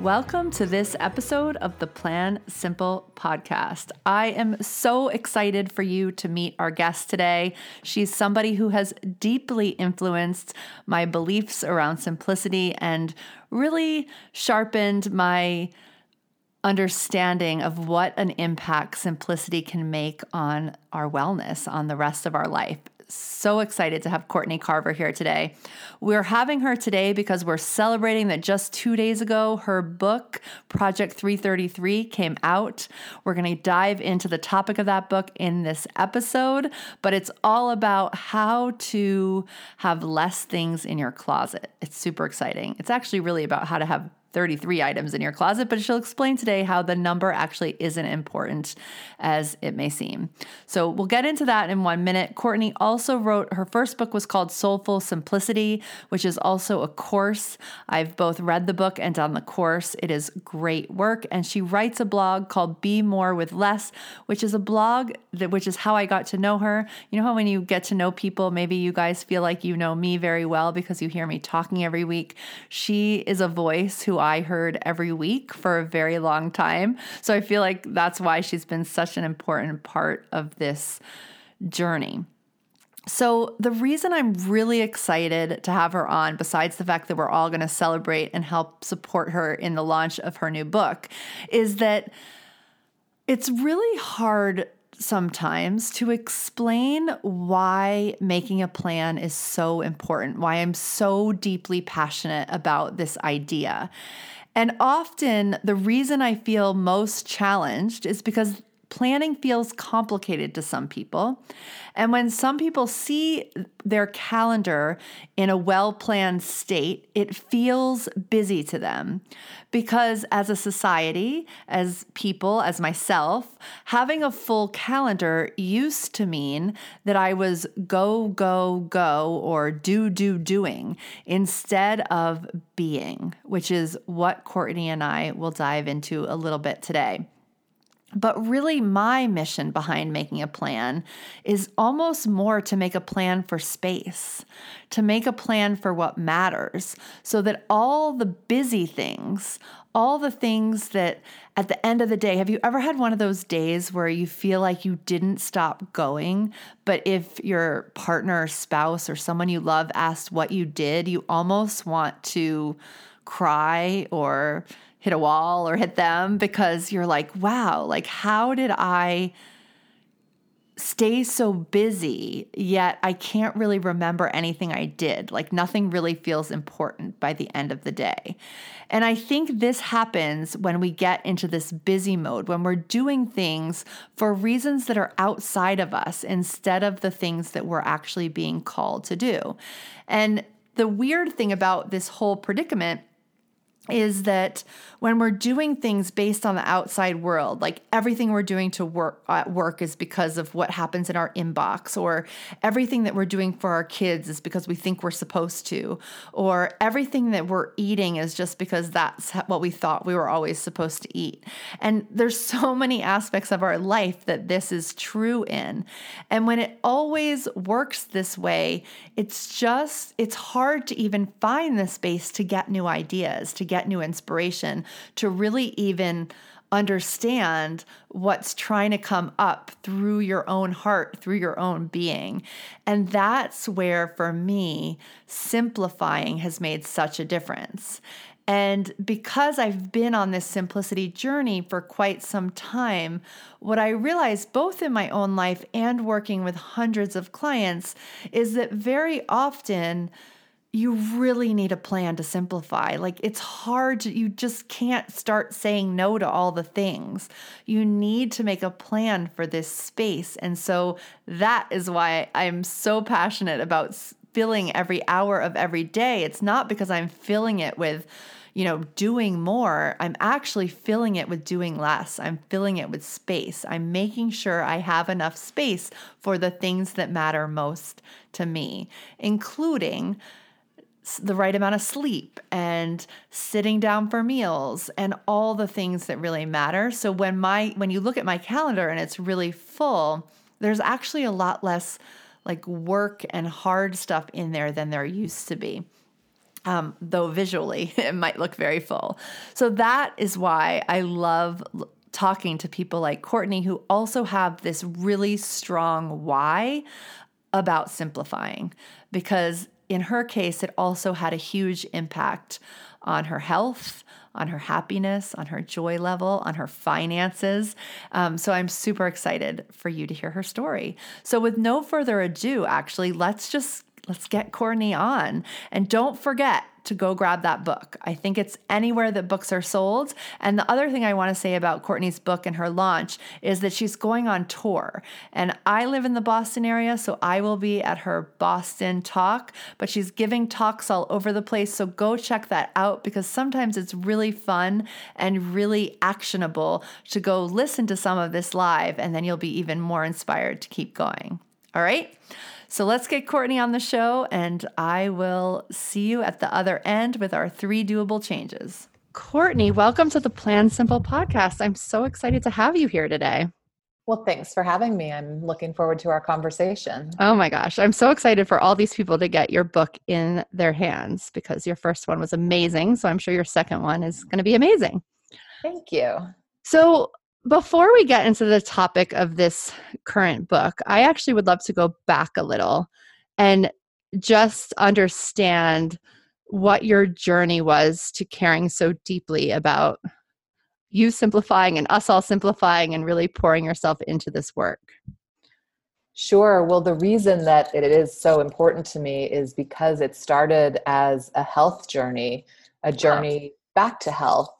Welcome to this episode of the Plan Simple podcast. I am so excited for you to meet our guest today. She's somebody who has deeply influenced my beliefs around simplicity and really sharpened my understanding of what an impact simplicity can make on our wellness, on the rest of our life so excited to have Courtney Carver here today. We're having her today because we're celebrating that just two days ago, her book, Project 333, came out. We're going to dive into the topic of that book in this episode, but it's all about how to have less things in your closet. It's super exciting. It's actually really about how to have 33 items in your closet, but she'll explain today how the number actually isn't important as it may seem. So we'll get into that in one minute. Courtney also wrote her first book was called Soulful Simplicity, which is also a course. I've both read the book and done the course. It is great work. And she writes a blog called Be More with Less, which is a blog that which is how I got to know her. You know how when you get to know people, maybe you guys feel like you know me very well because you hear me talking every week. She is a voice who I heard every week for a very long time. So I feel like that's why she's been such an important part of this journey. So, the reason I'm really excited to have her on, besides the fact that we're all going to celebrate and help support her in the launch of her new book, is that it's really hard sometimes to explain why making a plan is so important, why I'm so deeply passionate about this idea. And often the reason I feel most challenged is because planning feels complicated to some people. And when some people see their calendar in a well planned state, it feels busy to them. Because as a society, as people, as myself, having a full calendar used to mean that I was go, go, go, or do, do, doing instead of being, which is what Courtney and I will dive into a little bit today. But really, my mission behind making a plan is almost more to make a plan for space, to make a plan for what matters, so that all the busy things, all the things that at the end of the day, have you ever had one of those days where you feel like you didn't stop going, but if your partner or spouse or someone you love asked what you did, you almost want to cry or hit a wall or hit them because you're like, wow, like, how did I stay so busy, yet I can't really remember anything I did? Like, nothing really feels important by the end of the day. And I think this happens when we get into this busy mode, when we're doing things for reasons that are outside of us instead of the things that we're actually being called to do. And the weird thing about this whole predicament is that when we're doing things based on the outside world, like everything we're doing to work at work is because of what happens in our inbox, or everything that we're doing for our kids is because we think we're supposed to, or everything that we're eating is just because that's what we thought we were always supposed to eat. And there's so many aspects of our life that this is true in. And when it always works this way, it's just it's hard to even find the space to get new ideas, to get get new inspiration, to really even understand what's trying to come up through your own heart, through your own being. And that's where, for me, simplifying has made such a difference. And because I've been on this simplicity journey for quite some time, what I realized both in my own life and working with hundreds of clients is that very often you really need a plan to simplify. Like it's hard to, you just can't start saying no to all the things. You need to make a plan for this space. And so that is why I'm so passionate about filling every hour of every day. It's not because I'm filling it with you know, doing more, I'm actually filling it with doing less. I'm filling it with space. I'm making sure I have enough space for the things that matter most to me, including the right amount of sleep and sitting down for meals and all the things that really matter. So when my when you look at my calendar and it's really full, there's actually a lot less like work and hard stuff in there than there used to be. Um, though visually it might look very full. So that is why I love talking to people like Courtney who also have this really strong why about simplifying because in her case, it also had a huge impact on her health, on her happiness, on her joy level, on her finances. Um, so I'm super excited for you to hear her story. So, with no further ado, actually, let's just let's get Courtney on. And don't forget, to go grab that book. I think it's anywhere that books are sold. And the other thing I want to say about Courtney's book and her launch is that she's going on tour. And I live in the Boston area, so I will be at her Boston talk, but she's giving talks all over the place. So go check that out because sometimes it's really fun and really actionable to go listen to some of this live, and then you'll be even more inspired to keep going. All right? So let's get Courtney on the show, and I will see you at the other end with our three doable changes. Courtney, welcome to the Plan Simple podcast. I'm so excited to have you here today. Well, thanks for having me. I'm looking forward to our conversation. Oh my gosh. I'm so excited for all these people to get your book in their hands because your first one was amazing. So I'm sure your second one is going to be amazing. Thank you. So, before we get into the topic of this current book, I actually would love to go back a little and just understand what your journey was to caring so deeply about you simplifying and us all simplifying and really pouring yourself into this work. Sure. Well, the reason that it is so important to me is because it started as a health journey, a journey back to health,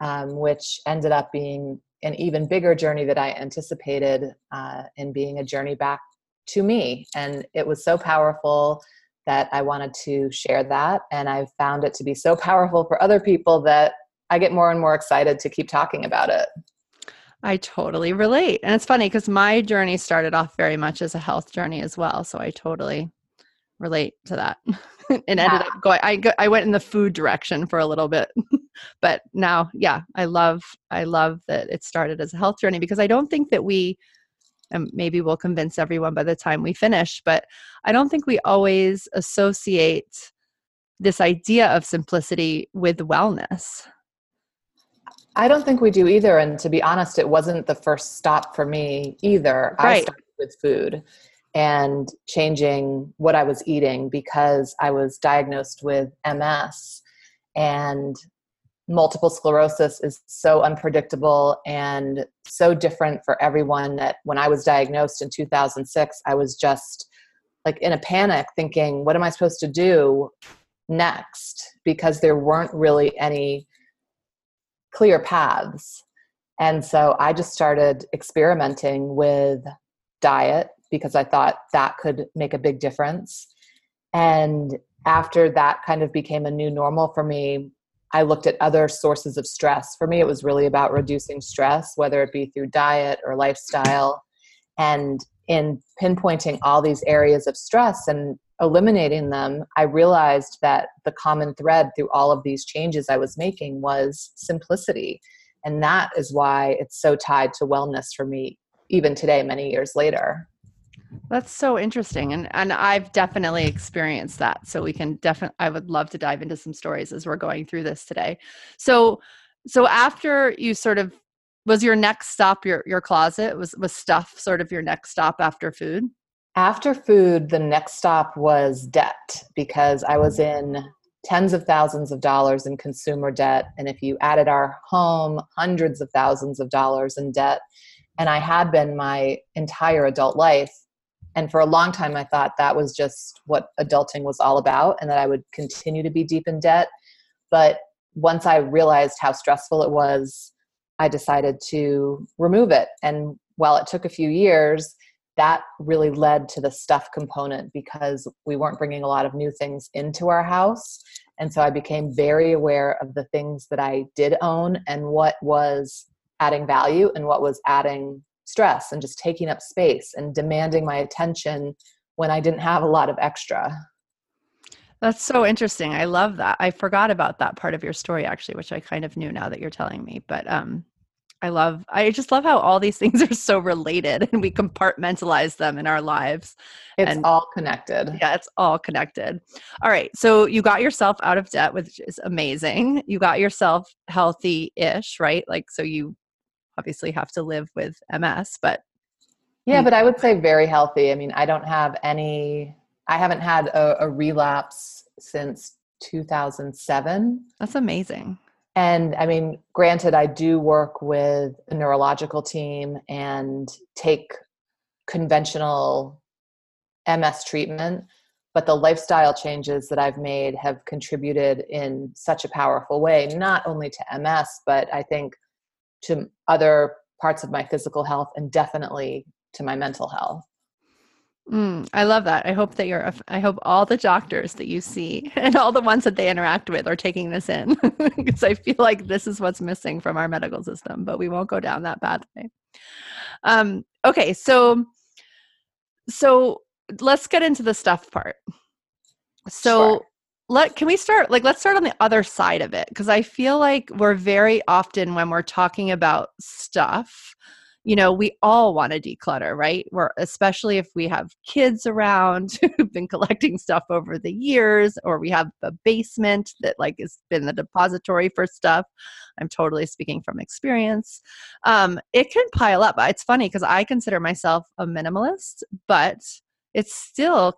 um, which ended up being an even bigger journey that I anticipated uh, in being a journey back to me. And it was so powerful that I wanted to share that. And I found it to be so powerful for other people that I get more and more excited to keep talking about it. I totally relate. And it's funny because my journey started off very much as a health journey as well. So I totally relate to that. and yeah. ended up going I I went in the food direction for a little bit. but now, yeah, I love I love that it started as a health journey because I don't think that we and maybe we'll convince everyone by the time we finish, but I don't think we always associate this idea of simplicity with wellness. I don't think we do either. And to be honest, it wasn't the first stop for me either. Right. I started with food and changing what I was eating because I was diagnosed with MS and multiple sclerosis is so unpredictable and so different for everyone that when I was diagnosed in 2006 I was just like in a panic thinking what am I supposed to do next? because there weren't really any clear paths. And so I just started experimenting with diet because I thought that could make a big difference. And after that kind of became a new normal for me, I looked at other sources of stress. For me, it was really about reducing stress, whether it be through diet or lifestyle. And in pinpointing all these areas of stress and eliminating them, I realized that the common thread through all of these changes I was making was simplicity. And that is why it's so tied to wellness for me, even today, many years later. That's so interesting. And and I've definitely experienced that. So we can definitely I would love to dive into some stories as we're going through this today. So so after you sort of was your next stop your your closet? Was was stuff sort of your next stop after food? After food, the next stop was debt because I was mm. in tens of thousands of dollars in consumer debt. And if you added our home, hundreds of thousands of dollars in debt. And I had been my entire adult life and for a long time, I thought that was just what adulting was all about and that I would continue to be deep in debt. But once I realized how stressful it was, I decided to remove it. And while it took a few years, that really led to the stuff component because we weren't bringing a lot of new things into our house. And so I became very aware of the things that I did own and what was adding value and what was adding stress and just taking up space and demanding my attention when I didn't have a lot of extra. That's so interesting. I love that. I forgot about that part of your story actually, which I kind of knew now that you're telling me. But um I love I just love how all these things are so related and we compartmentalize them in our lives. It's and, all connected. Yeah, it's all connected. All right. So you got yourself out of debt, which is amazing. You got yourself healthy-ish, right? Like so you obviously have to live with MS, but yeah, but I would say very healthy. I mean, I don't have any I haven't had a, a relapse since 2007. That's amazing. And I mean, granted, I do work with a neurological team and take conventional MS treatment, but the lifestyle changes that I've made have contributed in such a powerful way, not only to MS, but I think to other parts of my physical health and definitely to my mental health. Mm, I love that. I hope that you're, I hope all the doctors that you see and all the ones that they interact with are taking this in because I feel like this is what's missing from our medical system, but we won't go down that pathway. Um, okay. So, so let's get into the stuff part. So, sure. Let, can we start, like, let's start on the other side of it because I feel like we're very often when we're talking about stuff, you know we all want to declutter right? We're especially if we have kids around who've been collecting stuff over the years or we have a basement that like has been the depository for stuff. I'm totally speaking from experience. Um, it can pile up. It's funny because i consider myself a minimalist but it still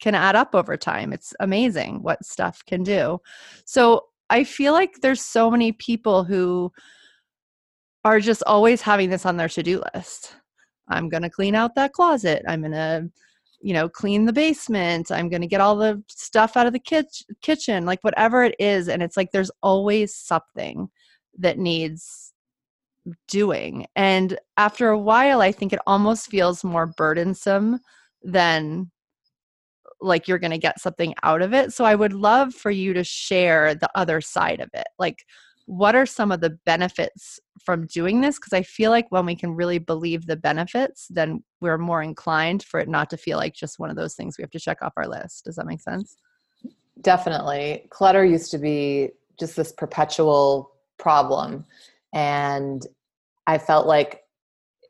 can add up over time it's amazing what stuff can do so i feel like there's so many people who are just always having this on their to-do list. I'm going to clean out that closet. I'm going to you know clean the basement i'm going to get all the stuff out of the kitch- kitchen like whatever it is and it's like there's always something that needs doing and after a while i think it almost feels more burdensome than like you're going to get something out of it so i would love for you to share the other side of it like what are some of the benefits from doing this? Because i feel like when we can really believe the benefits then we're more inclined for it not to feel like just one of those things we have to check off our list. Does that make sense? Definitely. Clutter used to be just this perpetual problem and i felt like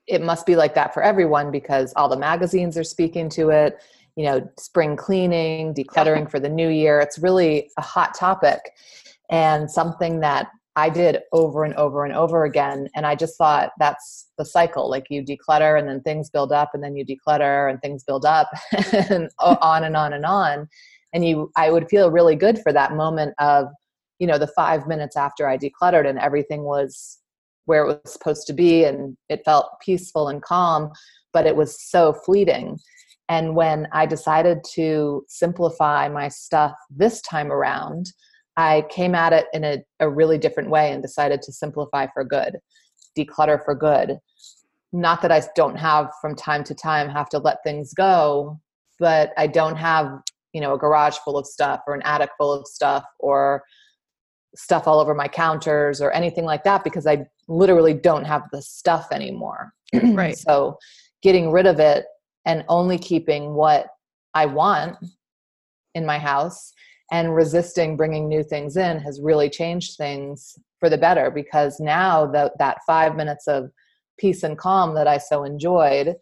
it must be like that for everyone because all the magazines are speaking to it you know spring cleaning decluttering for the new year it's really a hot topic and something that I did over and over and over again. And I just thought that's the cycle. Like you declutter and then things build up and then you declutter and things build up and on and on and on. And you, I would feel really good for that moment of, you know, the five minutes after I decluttered and everything was where it was supposed to be and it felt peaceful and calm, but it was so fleeting. And when I decided to simplify my stuff this time around, I came at it in a, a really different way and decided to simplify for good, declutter for good. Not that I don't have from time to time have to let things go, but I don't have, you know, a garage full of stuff or an attic full of stuff or stuff all over my counters or anything like that because I literally don't have the stuff anymore. right. so getting rid of it and only keeping what I want in my house and resisting bringing new things in has really changed things for the better because now that that five minutes of peace and calm that I so enjoyed,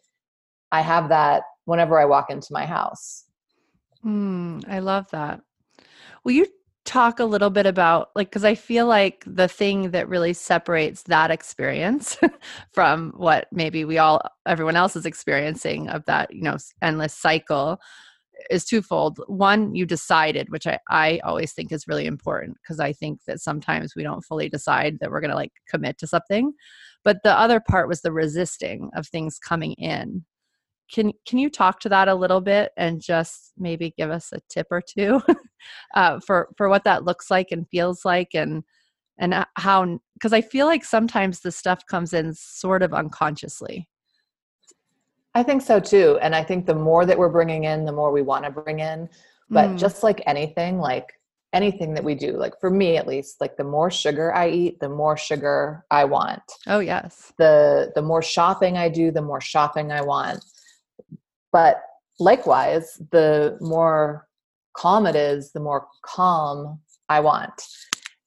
I have that whenever I walk into my house. Mm, I love that. Will you talk a little bit about like because I feel like the thing that really separates that experience from what maybe we all everyone else is experiencing of that you know endless cycle is twofold. One, you decided, which I, I always think is really important because I think that sometimes we don't fully decide that we're going to like commit to something. But the other part was the resisting of things coming in. Can can you talk to that a little bit and just maybe give us a tip or two uh, for for what that looks like and feels like and and how because I feel like sometimes the stuff comes in sort of unconsciously I think so too. And I think the more that we're bringing in, the more we want to bring in. But mm. just like anything, like anything that we do like for me at least like the more sugar i eat the more sugar i want oh yes the the more shopping i do the more shopping i want but likewise the more calm it is the more calm i want.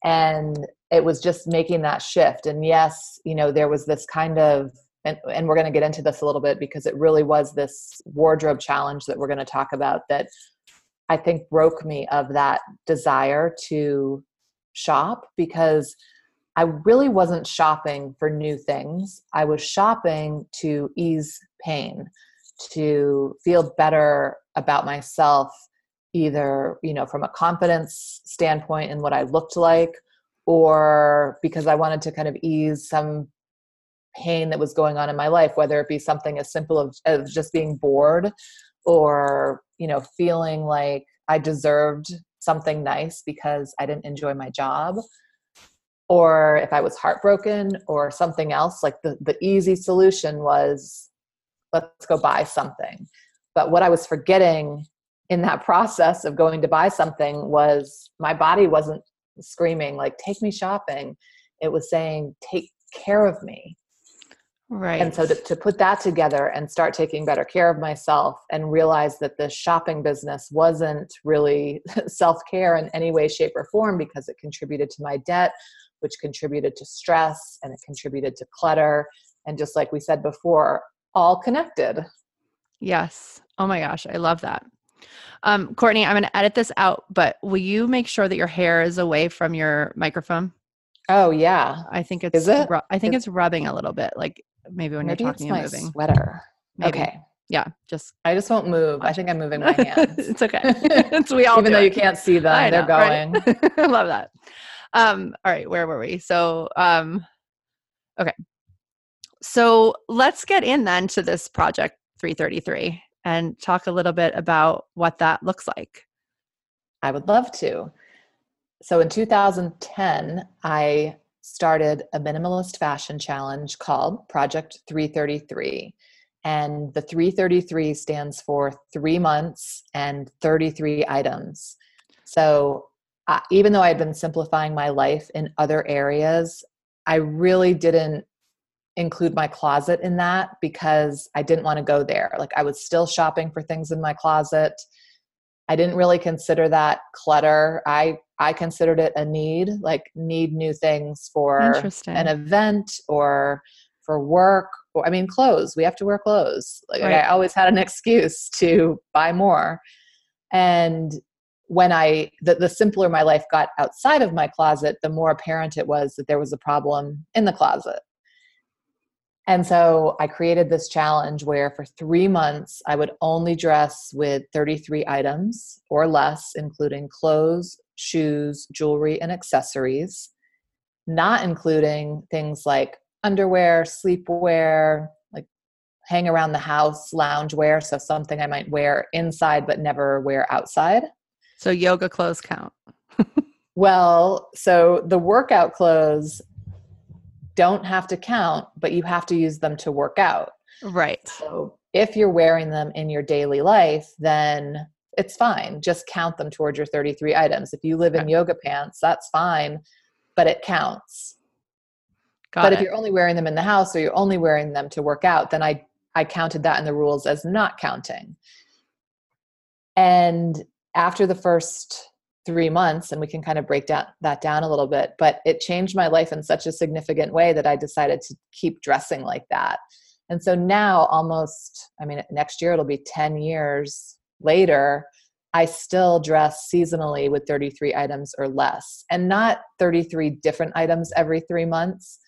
And it was just making that shift. And yes you know there was this kind of and, and we're going to get into this a little bit because it really was this wardrobe challenge that we're going to talk about that I think broke me of that desire to shop because I really wasn't shopping for new things. I was shopping to ease pain, to feel better about myself, either, you know, from a confidence standpoint in what I looked like, or because I wanted to kind of ease some pain that was going on in my life, whether it be something as simple as, just being bored or you know feeling like i deserved something nice because i didn't enjoy my job or if i was heartbroken or something else like the, the easy solution was let's go buy something but what i was forgetting in that process of going to buy something was my body wasn't screaming like take me shopping it was saying take care of me Right. And so to, to put that together and start taking better care of myself and realize that the shopping business wasn't really self care in any way, shape, or form because it contributed to my debt, which contributed to stress and it contributed to clutter. And just like we said before, all connected. Yes. Oh my gosh. I love that. Um, Courtney, I'm going to edit this out, but will you make sure that your hair is away from your microphone? Oh yeah, I think it's. Is it? Ru- I think it's rubbing a little bit. Like maybe when maybe you're it's talking my and moving. sweater. Maybe. Okay, Yeah, just I just won't move. I think I'm moving my hands, it's okay. it's we all even though it. you can't see them. I They're know, right? going. I love that. Um, all right, where were we? So, um, okay. So let's get in then to this project 333 and talk a little bit about what that looks like. I would love to. So in 2010, I started a minimalist fashion challenge called Project 333. And the 333 stands for three months and 33 items. So uh, even though I had been simplifying my life in other areas, I really didn't include my closet in that because I didn't want to go there. Like I was still shopping for things in my closet. I didn't really consider that clutter. I I considered it a need, like need new things for an event or for work. Or, I mean, clothes. We have to wear clothes. Like Right. I always had an excuse to buy more. And when I the, the simpler my life got outside of my closet, the more apparent it was that there was a problem in the closet. And so I created this challenge where for three months I would only dress with 33 items or less, including clothes, shoes, jewelry, and accessories, not including things like underwear, sleepwear, like hang around the house, loungewear. So something I might wear inside but never wear outside. So yoga clothes count. Well, so the workout clothes don't have to count, but you have to use them to work out. Right. So if you're wearing them in your daily life, then it's fine. Just count them towards your 33 items. If you live in Okay. yoga pants, that's fine, but it counts. Got but it. if you're only wearing them in the house or you're only wearing them to work out, then I I counted that in the rules as not counting. And after the first three months, and we can kind of break down that down a little bit, but it changed my life in such a significant way that I decided to keep dressing like that. And so now, almost, I mean, next year it'll be 10 years later, I still dress seasonally with 33 items or less, and not 33 different items every three months.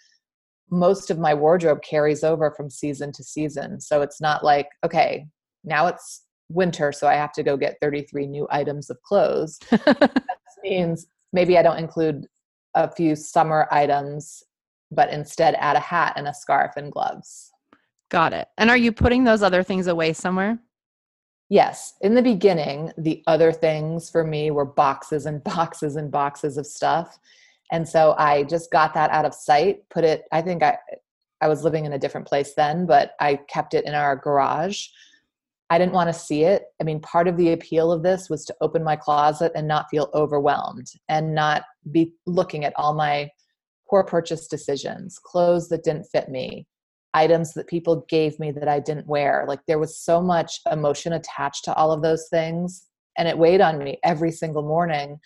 Most of my wardrobe carries over from season to season. So it's not like, okay, now it's winter, so I have to go get 33 new items of clothes. that means maybe I don't include a few summer items, but instead add a hat and a scarf and gloves. Got it. And are you putting those other things away somewhere? Yes, in the beginning, the other things for me were boxes and boxes and boxes of stuff. And so I just got that out of sight, put it, I think I I was living in a different place then, but I kept it in our garage. I didn't want to see it. I mean, part of the appeal of this was to open my closet and not feel overwhelmed and not be looking at all my poor purchase decisions, clothes that didn't fit me, items that people gave me that I didn't wear. Like there was so much emotion attached to all of those things and it weighed on me every single morning.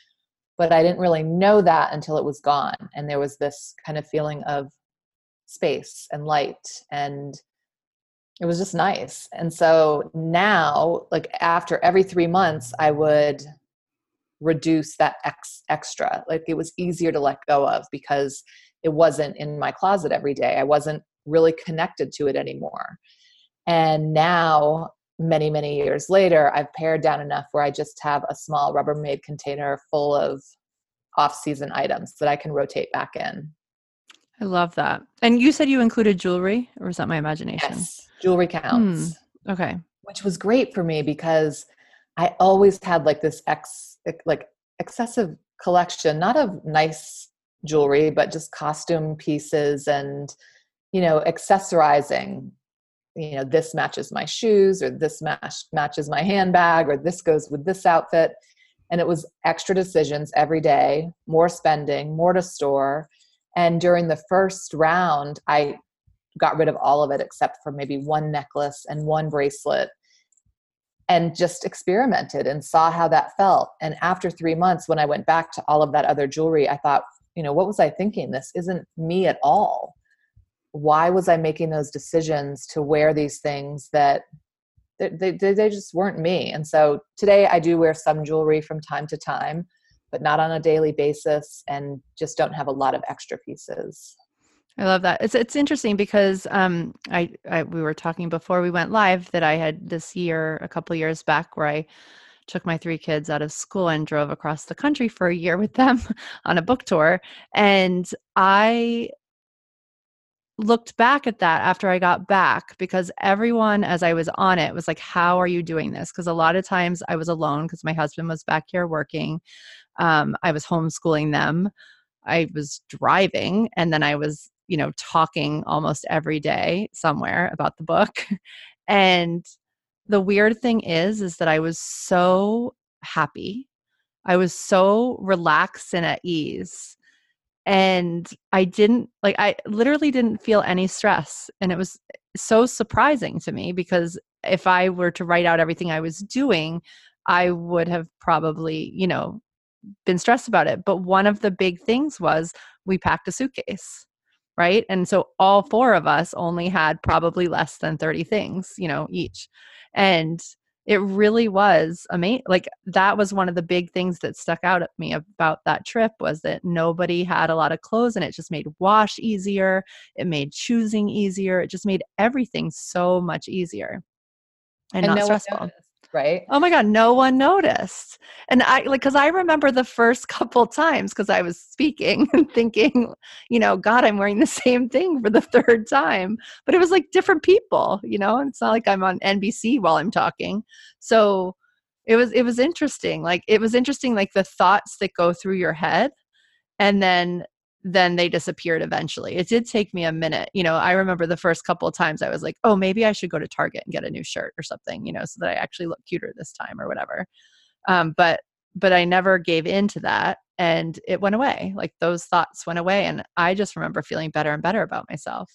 But I didn't really know that until it was gone. And there was this kind of feeling of space and light and it was just nice. And so now, like after every three months, I would reduce that ex- extra. Like it was easier to let go of because it wasn't in my closet every day. I wasn't really connected to it anymore. And now, many, many years later, I've pared down enough where I just have a small Rubbermaid container full of off season items that I can rotate back in. I love that. And you said you included jewelry, or is that my imagination? Yes, jewelry counts. Hmm. Okay. Which was great for me because I always had like this ex like excessive collection, not of nice jewelry, but just costume pieces and you know accessorizing. You know, this matches my shoes, or this match matches my handbag, or this goes with this outfit. And it was extra decisions every day, more spending, more to store. And during the first round, I got rid of all of it except for maybe one necklace and one bracelet and just experimented and saw how that felt. And after three months, when I went back to all of that other jewelry, I thought, you know, what was I thinking? This isn't me at all. Why was I making those decisions to wear these things that they, they, they just weren't me? And so today I do wear some jewelry from time to time, but not on a daily basis and just don't have a lot of extra pieces. I love that. It's it's interesting because um, I, I we were talking before we went live that I had this year a couple years back where I took my three kids out of school and drove across the country for a year with them on a book tour and I looked back at that after I got back because everyone as I was on it was like how are you doing this because a lot of times I was alone because my husband was back here working um, I was homeschooling them. I was driving and then I was you know talking almost every day somewhere about the book. And the weird thing is is that i was so happy. I was so relaxed and at ease. And i didn't like i literally didn't feel any stress and it was so surprising to me because if i were to write out everything i was doing i would have probably you know been stressed about it but one of the big things was we packed a suitcase right? And so all four of us only had probably less than 30 things you know each. And it really was amazing like that was one of the big things that stuck out at me about that trip was that nobody had a lot of clothes and it just made wash easier it made choosing easier it just made everything so much easier and, and not no stressful right? Oh my God, no one noticed. And I like, cause I remember the first couple times because I was speaking and thinking, you know, God, I'm wearing the same thing for the third time. But it was like different people, you know, it's not like I'm on NBC while I'm talking. So it was, it was interesting. Like, it was interesting, like the thoughts that go through your head and then then they disappeared eventually. It did take me a minute. You know, I remember the first couple of times I was like, oh, maybe I should go to Target and get a new shirt or something, you know, so that I actually look cuter this time or whatever. Um, but but I never gave in to that and it went away. Like those thoughts went away and I just remember feeling better and better about myself.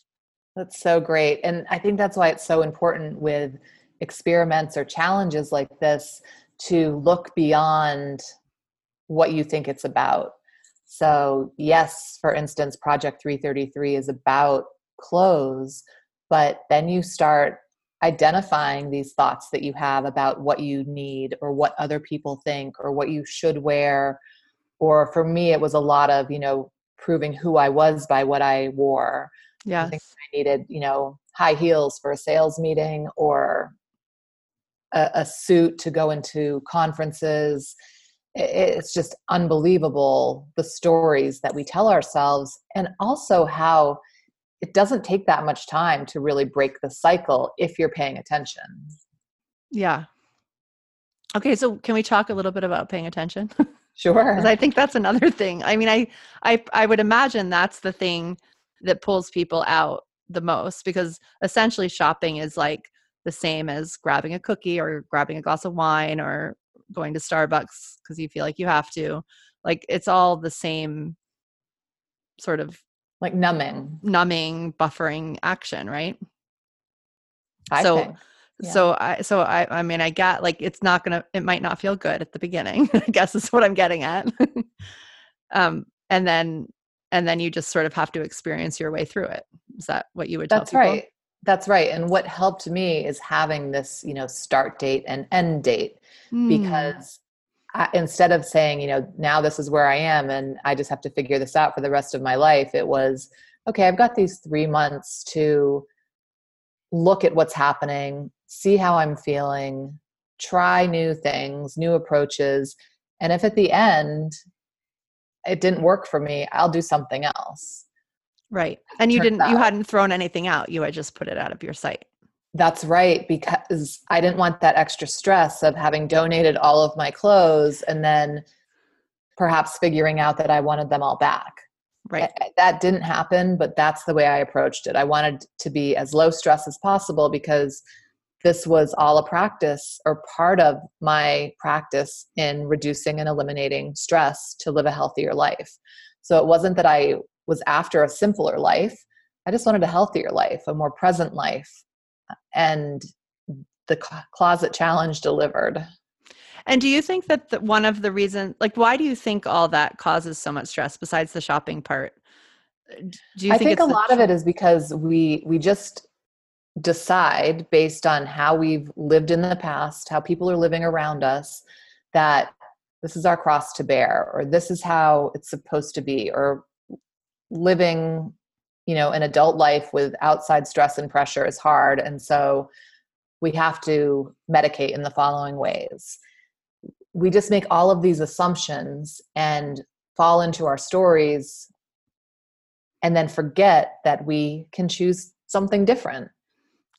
That's so great. And I think that's why it's so important with experiments or challenges like this to look beyond what you think it's about so, yes, for instance, Project 333 is about clothes, but then you start identifying these thoughts that you have about what you need or what other people think or what you should wear. Or for me, it was a lot of, you know, proving who I was by what I wore. Yeah. I think I needed, you know, high heels for a sales meeting or a, a suit to go into conferences it's just unbelievable the stories that we tell ourselves and also how it doesn't take that much time to really break the cycle if you're paying attention. Yeah. Okay so can we talk a little bit about paying attention? Sure. Because i think that's another thing. I mean I, I i would imagine that's the thing that pulls people out the most because essentially shopping is like the same as grabbing a cookie or grabbing a glass of wine or going to Starbucks because you feel like you have to. Like it's all the same sort of like numbing, numbing, buffering action, right? I so think. Yeah. so I so I I mean I get like it's not gonna it might not feel good at the beginning, I guess is what I'm getting at. um and then and then you just sort of have to experience your way through it. Is that what you would tell That's people? right. That's right. And what helped me is having this, you know, start date and end date Mm. because I, instead of saying, you know, now this is where I am and I just have to figure this out for the rest of my life, it was, okay, I've got these three months to look at what's happening, see how I'm feeling, try new things, new approaches. And if at the end it didn't work for me, I'll do something else. Right. And you didn't you hadn't thrown anything out. You had just put it out of your sight. That's right, because I didn't want that extra stress of having donated all of my clothes and then perhaps figuring out that I wanted them all back. Right. That didn't happen, but that's the way I approached it. I wanted to be as low stress as possible because this was all a practice or part of my practice in reducing and eliminating stress to live a healthier life. So it wasn't that I was after a simpler life. I just wanted a healthier life, a more present life. And the closet challenge delivered. And do you think that the, one of the reasons, like, why do you think all that causes so much stress besides the shopping part? Do you I think, think, a the lot of it is because we we just decide based on how we've lived in the past, how people are living around us, that this is our cross to bear, or this is how it's supposed to be, or living, you know, an adult life with outside stress and pressure is hard, and so we have to medicate in the following ways. We just make all of these assumptions and fall into our stories and then forget that we can choose something different.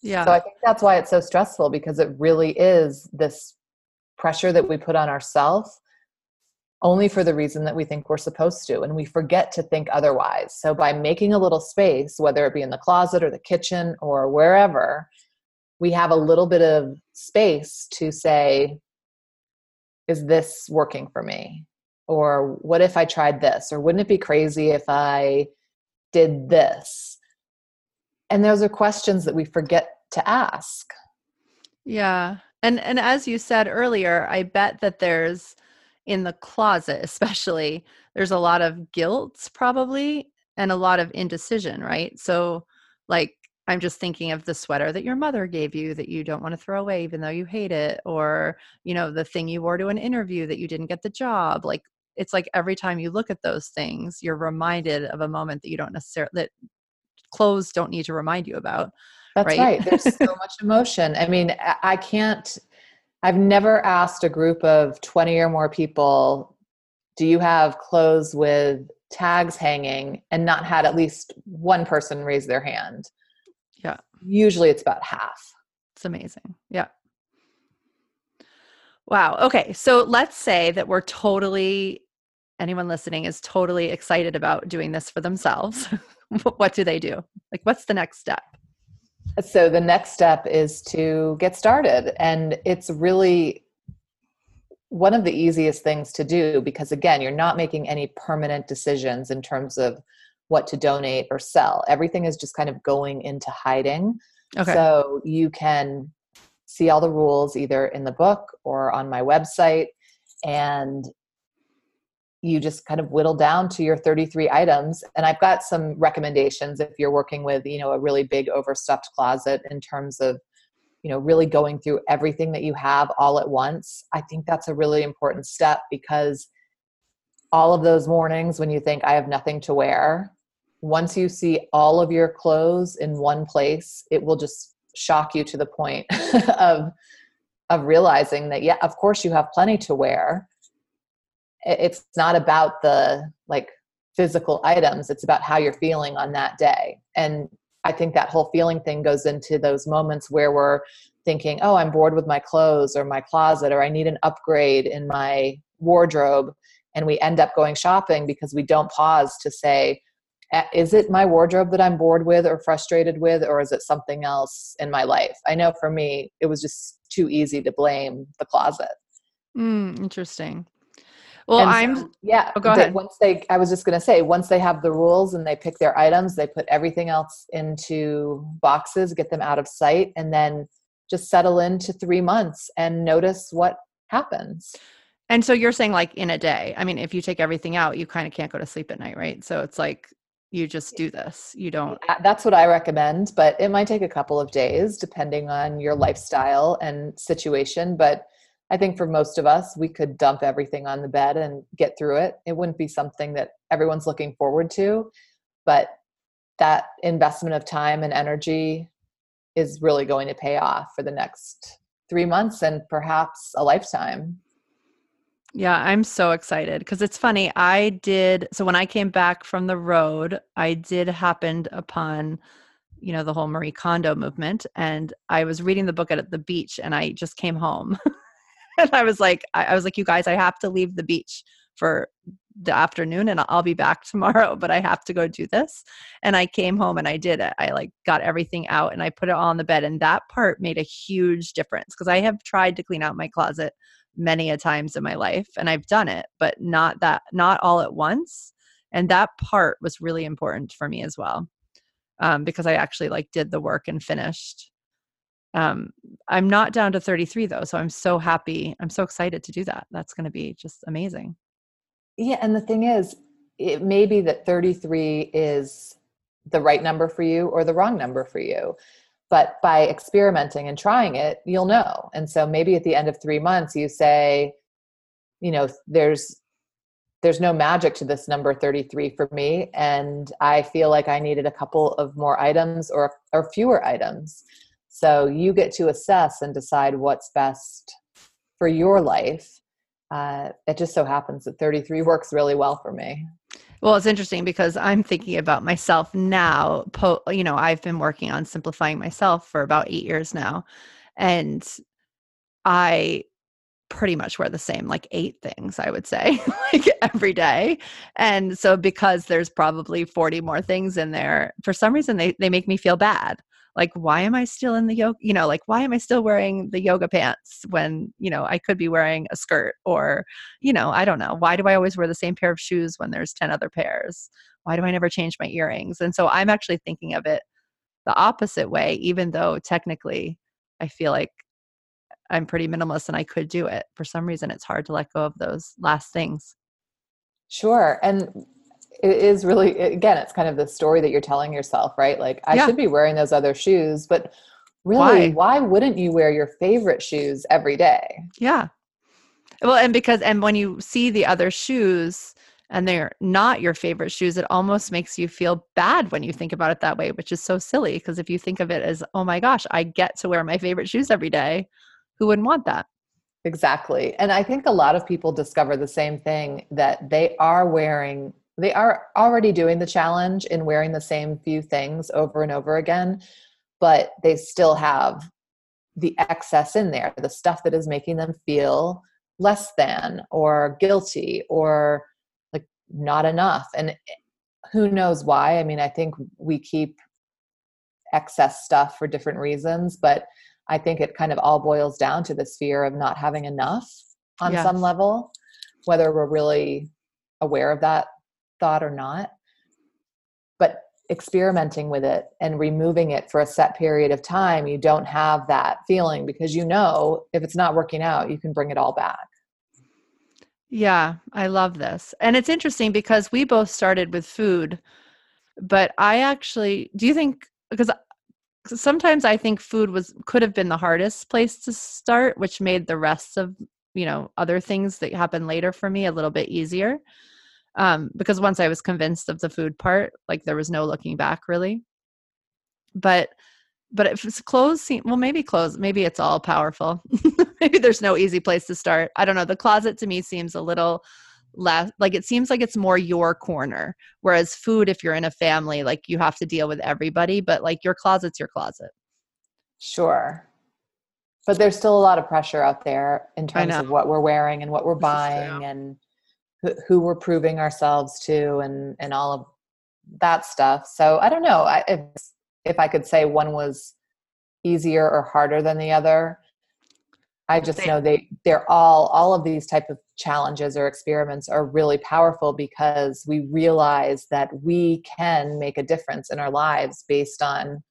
Yeah. So I think that's why it's so stressful because it really is this pressure that we put on ourselves only for the reason that we think we're supposed to and we forget to think otherwise. So by making a little space whether it be in the closet or the kitchen or wherever we have a little bit of space to say is this working for me? Or what if I tried this? Or wouldn't it be crazy if I did this? And those are questions that we forget to ask. Yeah. And and as you said earlier, I bet that there's in the closet especially there's a lot of guilt probably and a lot of indecision, right? So like I'm just thinking of the sweater that your mother gave you that you don't want to throw away even though you hate it or you know the thing you wore to an interview that you didn't get the job. Like it's like every time you look at those things you're reminded of a moment that you don't necessarily that clothes don't need to remind you about. That's Right. right. There's so much emotion. I mean, I- I can't, I've never asked a group of 20 or more people, do you have clothes with tags hanging and not had at least one person raise their hand? Yeah. Usually it's about half. It's amazing. Yeah. Wow. Okay. So let's say that we're totally, anyone listening is totally excited about doing this for themselves. what do they do? Like, what's the next step? So the next step is to get started. And it's really one of the easiest things to do because, again, you're not making any permanent decisions in terms of what to donate or sell. Everything is just kind of going into hiding. Okay. So you can see all the rules either in the book or on my website. And you just kind of whittle down to your 33 items. And i've got some recommendations if you're working with you know a really big overstuffed closet in terms of you know really going through everything that you have all at once. I think that's a really important step because all of those mornings when you think i have nothing to wear once you see all of your clothes in one place it will just shock you to the point of of realizing that yeah of course you have plenty to wear it's not about the like physical items it's about how you're feeling on that day and i think that whole feeling thing goes into those moments where we're thinking oh i'm bored with my clothes or my closet or i need an upgrade in my wardrobe and we end up going shopping because we don't pause to say is it my wardrobe that I'm bored with or frustrated with, or is it something else in my life? I know for me, it was just too easy to blame the closet. Mm, interesting. Well, I'm yeah. Oh, go ahead. Once they, I was just going to say, once they have the rules and they pick their items, they put everything else into boxes, get them out of sight, and then just settle into three months and notice what happens. And so you're saying like in a day. I mean, if you take everything out, you kind of can't go to sleep at night, right? So it's like you just do this. You don't That's what I recommend, but it might take a couple of days depending on your lifestyle and situation, but I think for most of us, we could dump everything on the bed and get through it. It wouldn't be something that everyone's looking forward to, but that investment of time and energy is really going to pay off for the next three months and perhaps a lifetime. Yeah, I'm so excited because it's funny. I did so when I came back from the road, I did happened upon, you know, the whole Marie Kondo movement, and I was reading the book at the beach, and I just came home, and I was like, I, I was like, you guys, I have to leave the beach for the afternoon and I'll be back tomorrow, but I have to go do this. And I came home and I did it. I like got everything out and I put it all on the bed. And that part made a huge difference because I have tried to clean out my closet many a times in my life and I've done it, but not that, not all at once. And that part was really important for me as well. Um, because I actually like did the work and finished. Um, I'm not down to 33 though, so I'm so happy. I'm so excited to do that. That's going to be just amazing. Yeah, and the thing is, it may be that 33 is the right number for you or the wrong number for you. But by experimenting and trying it, you'll know. And so maybe at the end of 3 months you say, you know, there's there's no magic to this number 33 for me and I feel like I needed a couple of more items or or fewer items. So you get to assess and decide what's best for your life uh, it just so happens that 33 works really well for me. Well, it's interesting because I'm thinking about myself now. Po- you know, I've been working on simplifying myself for about eight years now. And I pretty much wear the same like eight things i would say like every day and so because there's probably 40 more things in there for some reason they, they make me feel bad like why am i still in the yoga you know like why am i still wearing the yoga pants when you know i could be wearing a skirt? Or you know i don't know why do i always wear the same pair of shoes when there's 10 other pairs? Why do i never change my earrings? And so i'm actually thinking of it the opposite way even though technically i feel like i'm pretty minimalist and i could do it. For some reason it's hard to let go of those last things. Sure and it is really again it's kind of the story that you're telling yourself right? Like i yeah. should be wearing those other shoes but really why? why wouldn't you wear your favorite shoes every day? Yeah. Well and because and when you see the other shoes and they're not your favorite shoes it almost makes you feel bad when you think about it that way which is so silly because if you think of it as oh my gosh i get to wear my favorite shoes every day who wouldn't want that? Exactly. And i think a lot of people discover the same thing that they are wearing they are already doing the challenge in wearing the same few things over and over again, but they still have the excess in there, the stuff that is making them feel less than or guilty or like not enough. And eh, who knows why? I mean, I think we keep excess stuff for different reasons, but I think it kind of all boils down to this fear of not having enough on yes. some level, whether we're really aware of that thought or not but experimenting with it and removing it for a set period of time you don't have that feeling because you know if it's not working out you can bring it all back. Yeah i love this. And it's interesting because we both started with food but i actually do you think because sometimes i think food was could have been the hardest place to start which made the rest of you know other things that happen later for me a little bit easier um, because once I was convinced of the food part, like there was no looking back really. But but if it's clothes, well, maybe clothes, maybe it's all powerful. maybe there's no easy place to start. I don't know. The closet to me seems a little less like it seems like it's more your corner. Whereas food, if you're in a family, like you have to deal with everybody, but like your closet's your closet. Sure. But there's still a lot of pressure out there in terms of what we're wearing and what we're buying and who we're proving ourselves to and and all of that stuff. So I don't know I, if if I could say one was easier or harder than the other. I just know they they're all all of these type of challenges or experiments are really powerful because we realize that we can make a difference in our lives based on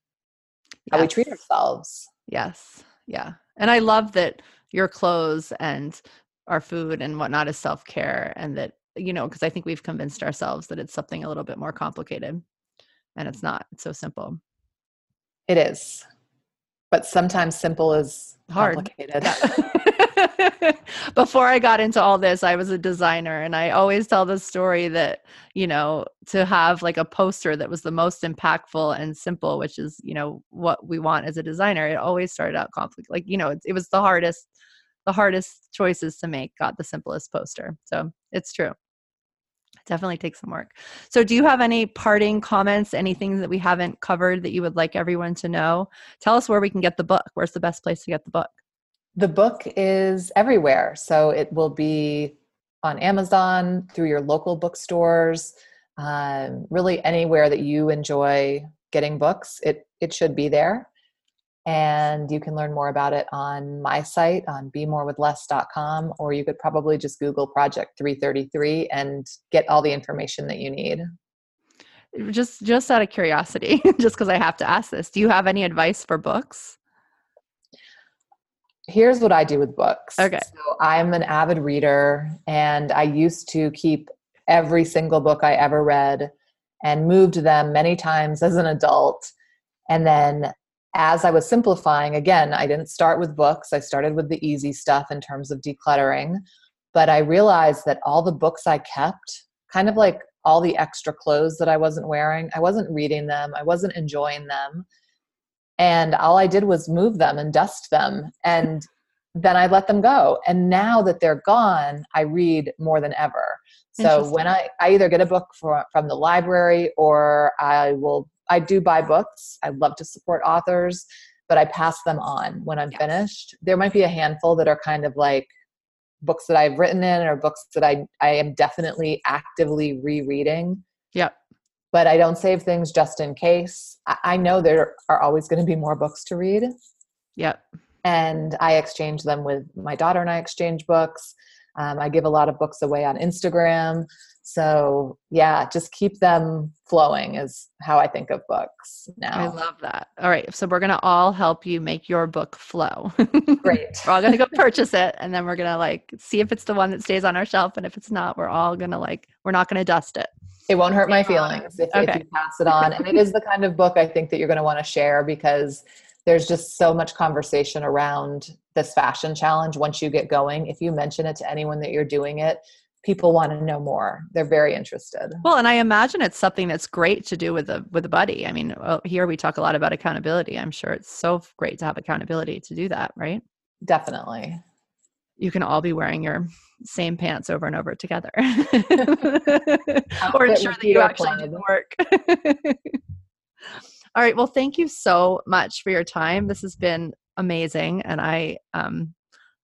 how we treat ourselves. Yes. Yeah. And I love that your clothes and our food and whatnot is self care and that, you know, because I think we've convinced ourselves that it's something a little bit more complicated and it's not. It's so simple. It is. But sometimes simple is hard. complicated. Before I got into all this, I was a designer and I always tell the story that, you know, to have like a poster that was the most impactful and simple, which is, you know, what we want as a designer, it always started out conflict. Like, you know, it, it was the hardest the hardest choices to make got the simplest poster. So, it's true definitely takes some work. So, do you have any parting comments, anything that we haven't covered that you would like everyone to know? Tell us where we can get the book. Where's the best place to get the book? The book is everywhere. So, it will be on Amazon, through your local bookstores, um, really anywhere that you enjoy getting books, it, it should be there and you can learn more about it on my site on bemorewithless.com or you could probably just google project 333 and get all the information that you need. Just just out of curiosity just because i have to ask this do you have any advice for books? Here's what i do with books. Okay. So i'm an avid reader and i used to keep every single book i ever read and moved them many times as an adult and then as I was simplifying, again, I didn't start with books. I started with the easy stuff in terms of decluttering. But I realized that all the books I kept, kind of like all the extra clothes that I wasn't wearing, I wasn't reading them, I wasn't enjoying them. And all I did was move them and dust them. And then I let them go. And now that they're gone, I read more than ever. So when I, I either get a book for, from the library or I will I do buy books. I love to support authors, but I pass them on when I'm yes. finished. There might be a handful that are kind of like books that I've written in or books that I I am definitely actively rereading. Yep. But I don't save things just in case. I, I know there are always going to be more books to read. Yep. And I exchange them with my daughter, and I exchange books. Um, I give a lot of books away on Instagram. So, yeah, just keep them flowing is how I think of books now. I love that. All right. So, we're going to all help you make your book flow. Great. we're all going to go purchase it and then we're going to like see if it's the one that stays on our shelf. And if it's not, we're all going to like, we're not going to dust it. It won't hurt my feelings if, okay. if you pass it on. and it is the kind of book I think that you're going to want to share because there's just so much conversation around this fashion challenge once you get going. If you mention it to anyone that you're doing it, people want to know more. They're very interested. Well and i imagine it's something that's great to do with a with a buddy. I mean oh, here we talk a lot about accountability. I'm sure it's so great to have accountability to do that right? Definitely. You can all be wearing your same pants over and over together. Or ensure that you actually do the work all right well thank you so much for your time this has been amazing and i um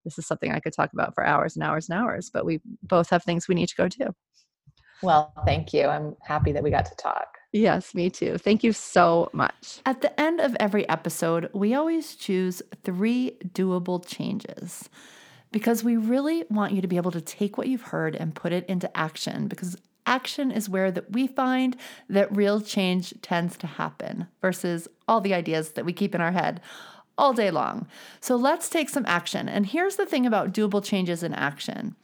this is something I could talk about for hours and hours and hours, but we both have things we need to go do. Well, thank you. I'm happy that we got to talk. Yes, me too. Thank you so much. At the end of every episode, we always choose three doable changes because we really want you to be able to take what you've heard and put it into action because action is where that we find that real change tends to happen versus all the ideas that we keep in our head all day long. So let's take some action. And here's the thing about doable changes in action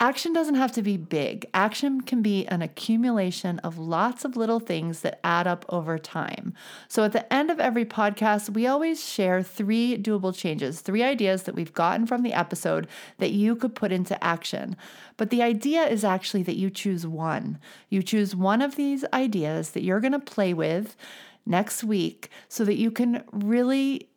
action doesn't have to be big, action can be an accumulation of lots of little things that add up over time. So at the end of every podcast, we always share three doable changes, three ideas that we've gotten from the episode that you could put into action. But the idea is actually that you choose one. You choose one of these ideas that you're going to play with next week so that you can really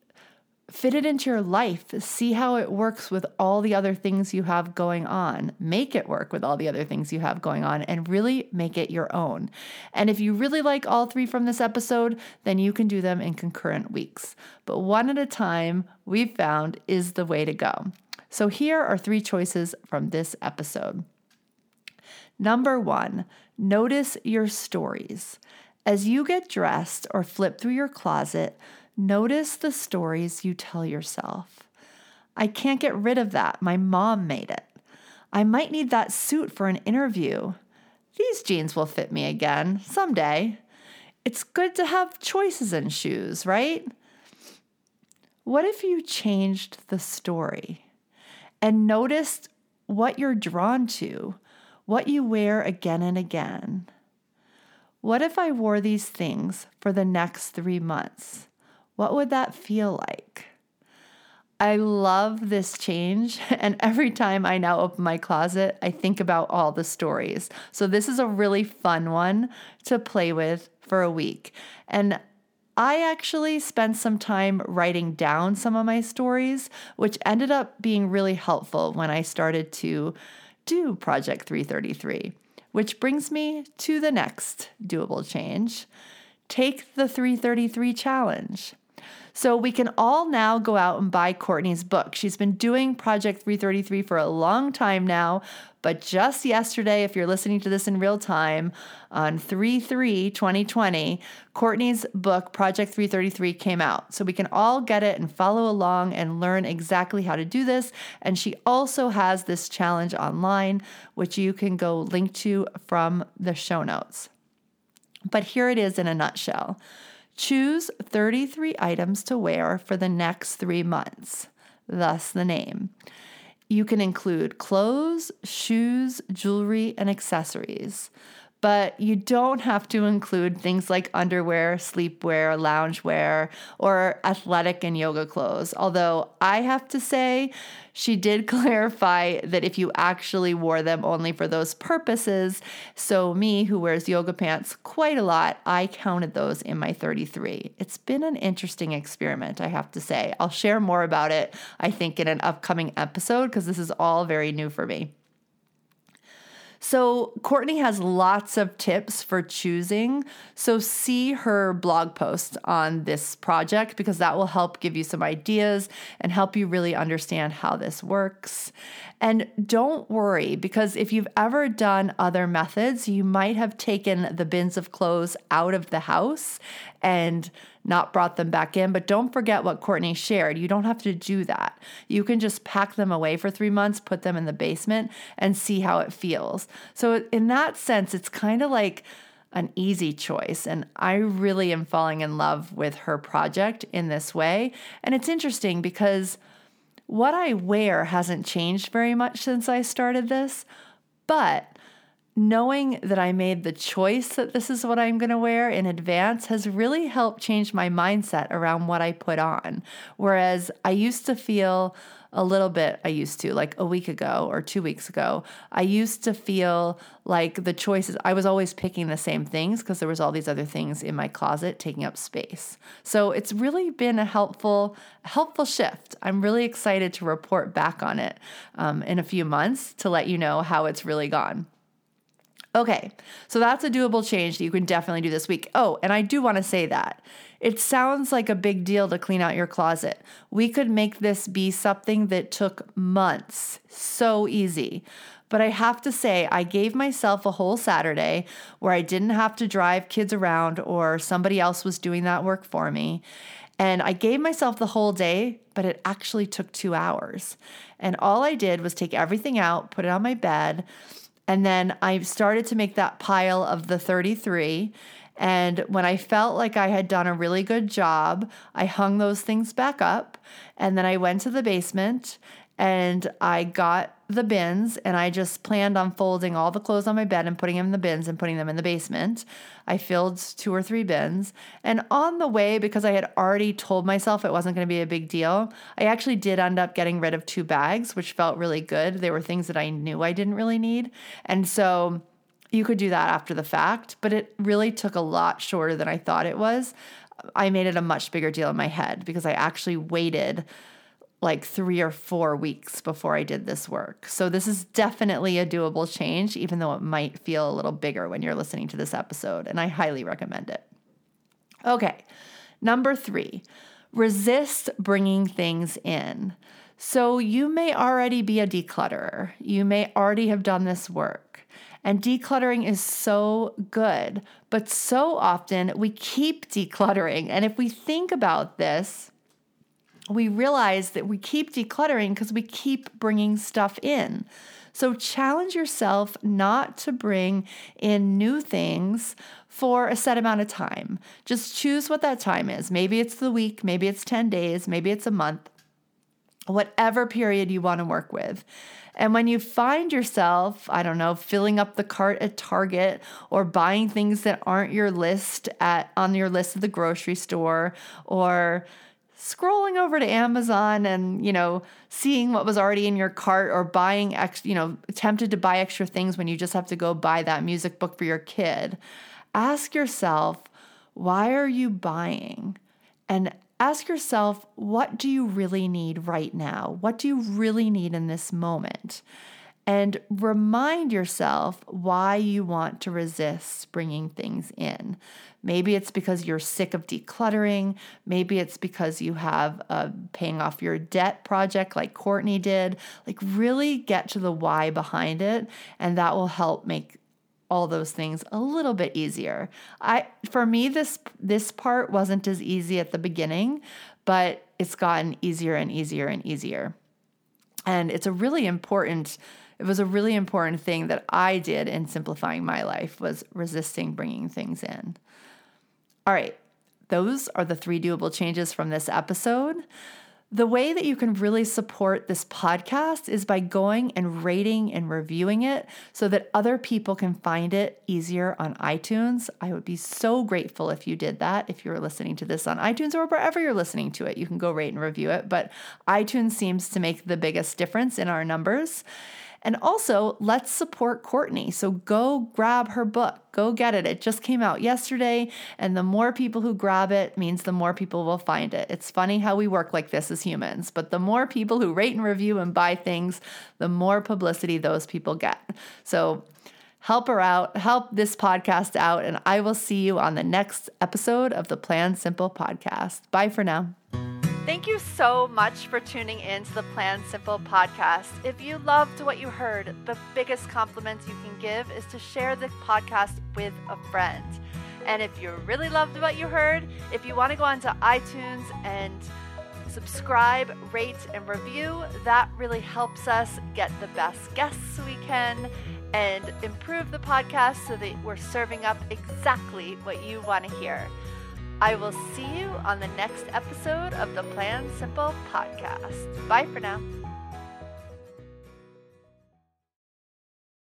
fit it into your life. See how it works with all the other things you have going on. Make it work with all the other things you have going on and really make it your own. And if you really like all three from this episode, then you can do them in concurrent weeks. But one at a time, we've found is the way to go. So here are three choices from this episode. Number one, Notice your stories. As you get dressed or flip through your closet, notice the stories you tell yourself. I can't get rid of that. My mom made it. I might need that suit for an interview. These jeans will fit me again someday. It's good to have choices in shoes, right? What if you changed the story and noticed what you're drawn to, what you wear again and again? What if I wore these things for the next three months? What would that feel like? I love this change. And every time I now open my closet, I think about all the stories. So, this is a really fun one to play with for a week. And I actually spent some time writing down some of my stories, which ended up being really helpful when I started to do Project 333. Which brings me to the next doable change take the 333 challenge. So we can all now go out and buy Courtney's book. She's been doing Project 333 for a long time now, but just yesterday, if you're listening to this in real time, on 3 3 2020, Courtney's book, Project 333, came out. So we can all get it and follow along and learn exactly how to do this. And she also has this challenge online, which you can go link to from the show notes. But here it is in a nutshell. Choose 33 items to wear for the next three months, thus the name. You can include clothes, shoes, jewelry, and accessories but you don't have to include things like underwear, sleepwear, loungewear, or athletic and yoga clothes. Although I have to say, she did clarify that if you actually wore them only for those purposes, so me who wears yoga pants quite a lot, I counted those in my 33. It's been an interesting experiment, I have to say. I'll share more about it, I think, in an upcoming episode because this is all very new for me. So, Courtney has lots of tips for choosing. So, see her blog post on this project because that will help give you some ideas and help you really understand how this works. And don't worry because if you've ever done other methods, you might have taken the bins of clothes out of the house and not brought them back in. But don't forget what Courtney shared. You don't have to do that. You can just pack them away for three months, put them in the basement, and see how it feels. So, in that sense, it's kind of like an easy choice. And I really am falling in love with her project in this way. And it's interesting because what I wear hasn't changed very much since I started this, but knowing that I made the choice that this is what I'm going to wear in advance has really helped change my mindset around what I put on. Whereas I used to feel a little bit, I used to, like a week ago or two weeks ago, I used to feel like the choices, I was always picking the same things because there was all these other things in my closet taking up space. So it's really been a helpful, helpful shift. I'm really excited to report back on it um, in a few months to let you know how it's really gone. Okay, so that's a doable change that you can definitely do this week. Oh, and I do want to say that it sounds like a big deal to clean out your closet. We could make this be something that took months. So easy. But I have to say, I gave myself a whole Saturday where I didn't have to drive kids around or somebody else was doing that work for me. And I gave myself the whole day, but it actually took two hours. And all I did was take everything out, put it on my bed and then I started to make that pile of the 33. And when I felt like I had done a really good job, I hung those things back up. And then I went to the basement and I got the bins and I just planned on folding all the clothes on my bed and putting them in the bins and putting them in the basement. I filled two or three bins. And on the way, because I had already told myself it wasn't going to be a big deal, I actually did end up getting rid of two bags, which felt really good. They were things that I knew I didn't really need. And so you could do that after the fact, but it really took a lot shorter than I thought it was. I made it a much bigger deal in my head because I actually waited like three or four weeks before I did this work. So, this is definitely a doable change, even though it might feel a little bigger when you're listening to this episode, and I highly recommend it. Okay, number three, resist bringing things in. So you may already be a declutterer. You may already have done this work. And decluttering is so good, but so often we keep decluttering. And if we think about this, we realize that we keep decluttering because we keep bringing stuff in. So challenge yourself not to bring in new things for a set amount of time. Just choose what that time is. Maybe it's the week, maybe it's 10 days, maybe it's a month, whatever period you want to work with. And when you find yourself, I don't know, filling up the cart at Target or buying things that aren't your list at on your list at the grocery store or scrolling over to Amazon and, you know, seeing what was already in your cart or buying ex, you know, tempted to buy extra things when you just have to go buy that music book for your kid. Ask yourself, why are you buying? And ask yourself, what do you really need right now? What do you really need in this moment? and remind yourself why you want to resist bringing things in. Maybe it's because you're sick of decluttering. Maybe it's because you have a paying off your debt project like Courtney did. Like, really get to the why behind it, and that will help make all those things a little bit easier. I for me this this part wasn't as easy at the beginning, but it's gotten easier and easier and easier. And it's a really important it was a really important thing that I did in simplifying my life was resisting bringing things in. All right, those are the three doable changes from this episode. The way that you can really support this podcast is by going and rating and reviewing it so that other people can find it easier on iTunes. I would be so grateful if you did that. If you're listening to this on iTunes or wherever you're listening to it, you can go rate and review it. But iTunes seems to make the biggest difference in our numbers. And also, let's support Courtney. So go grab her book. Go get it. It just came out yesterday. And the more people who grab it means the more people will find it. It's funny how we work like this as humans, but the more people who rate and review and buy things, the more publicity those people get. So help her out, help this podcast out, and I will see you on the next episode of the Plan Simple podcast. Bye for now. Thank you so much for tuning in to the Plan Simple podcast. If you loved what you heard, the biggest compliment you can give is to share the podcast with a friend. And if you really loved what you heard, if you want to go onto iTunes and subscribe, rate, and review, that really helps us get the best guests we can and improve the podcast so that we're serving up exactly what you want to hear. I will see you on the next episode of the Plan Simple podcast. Bye for now.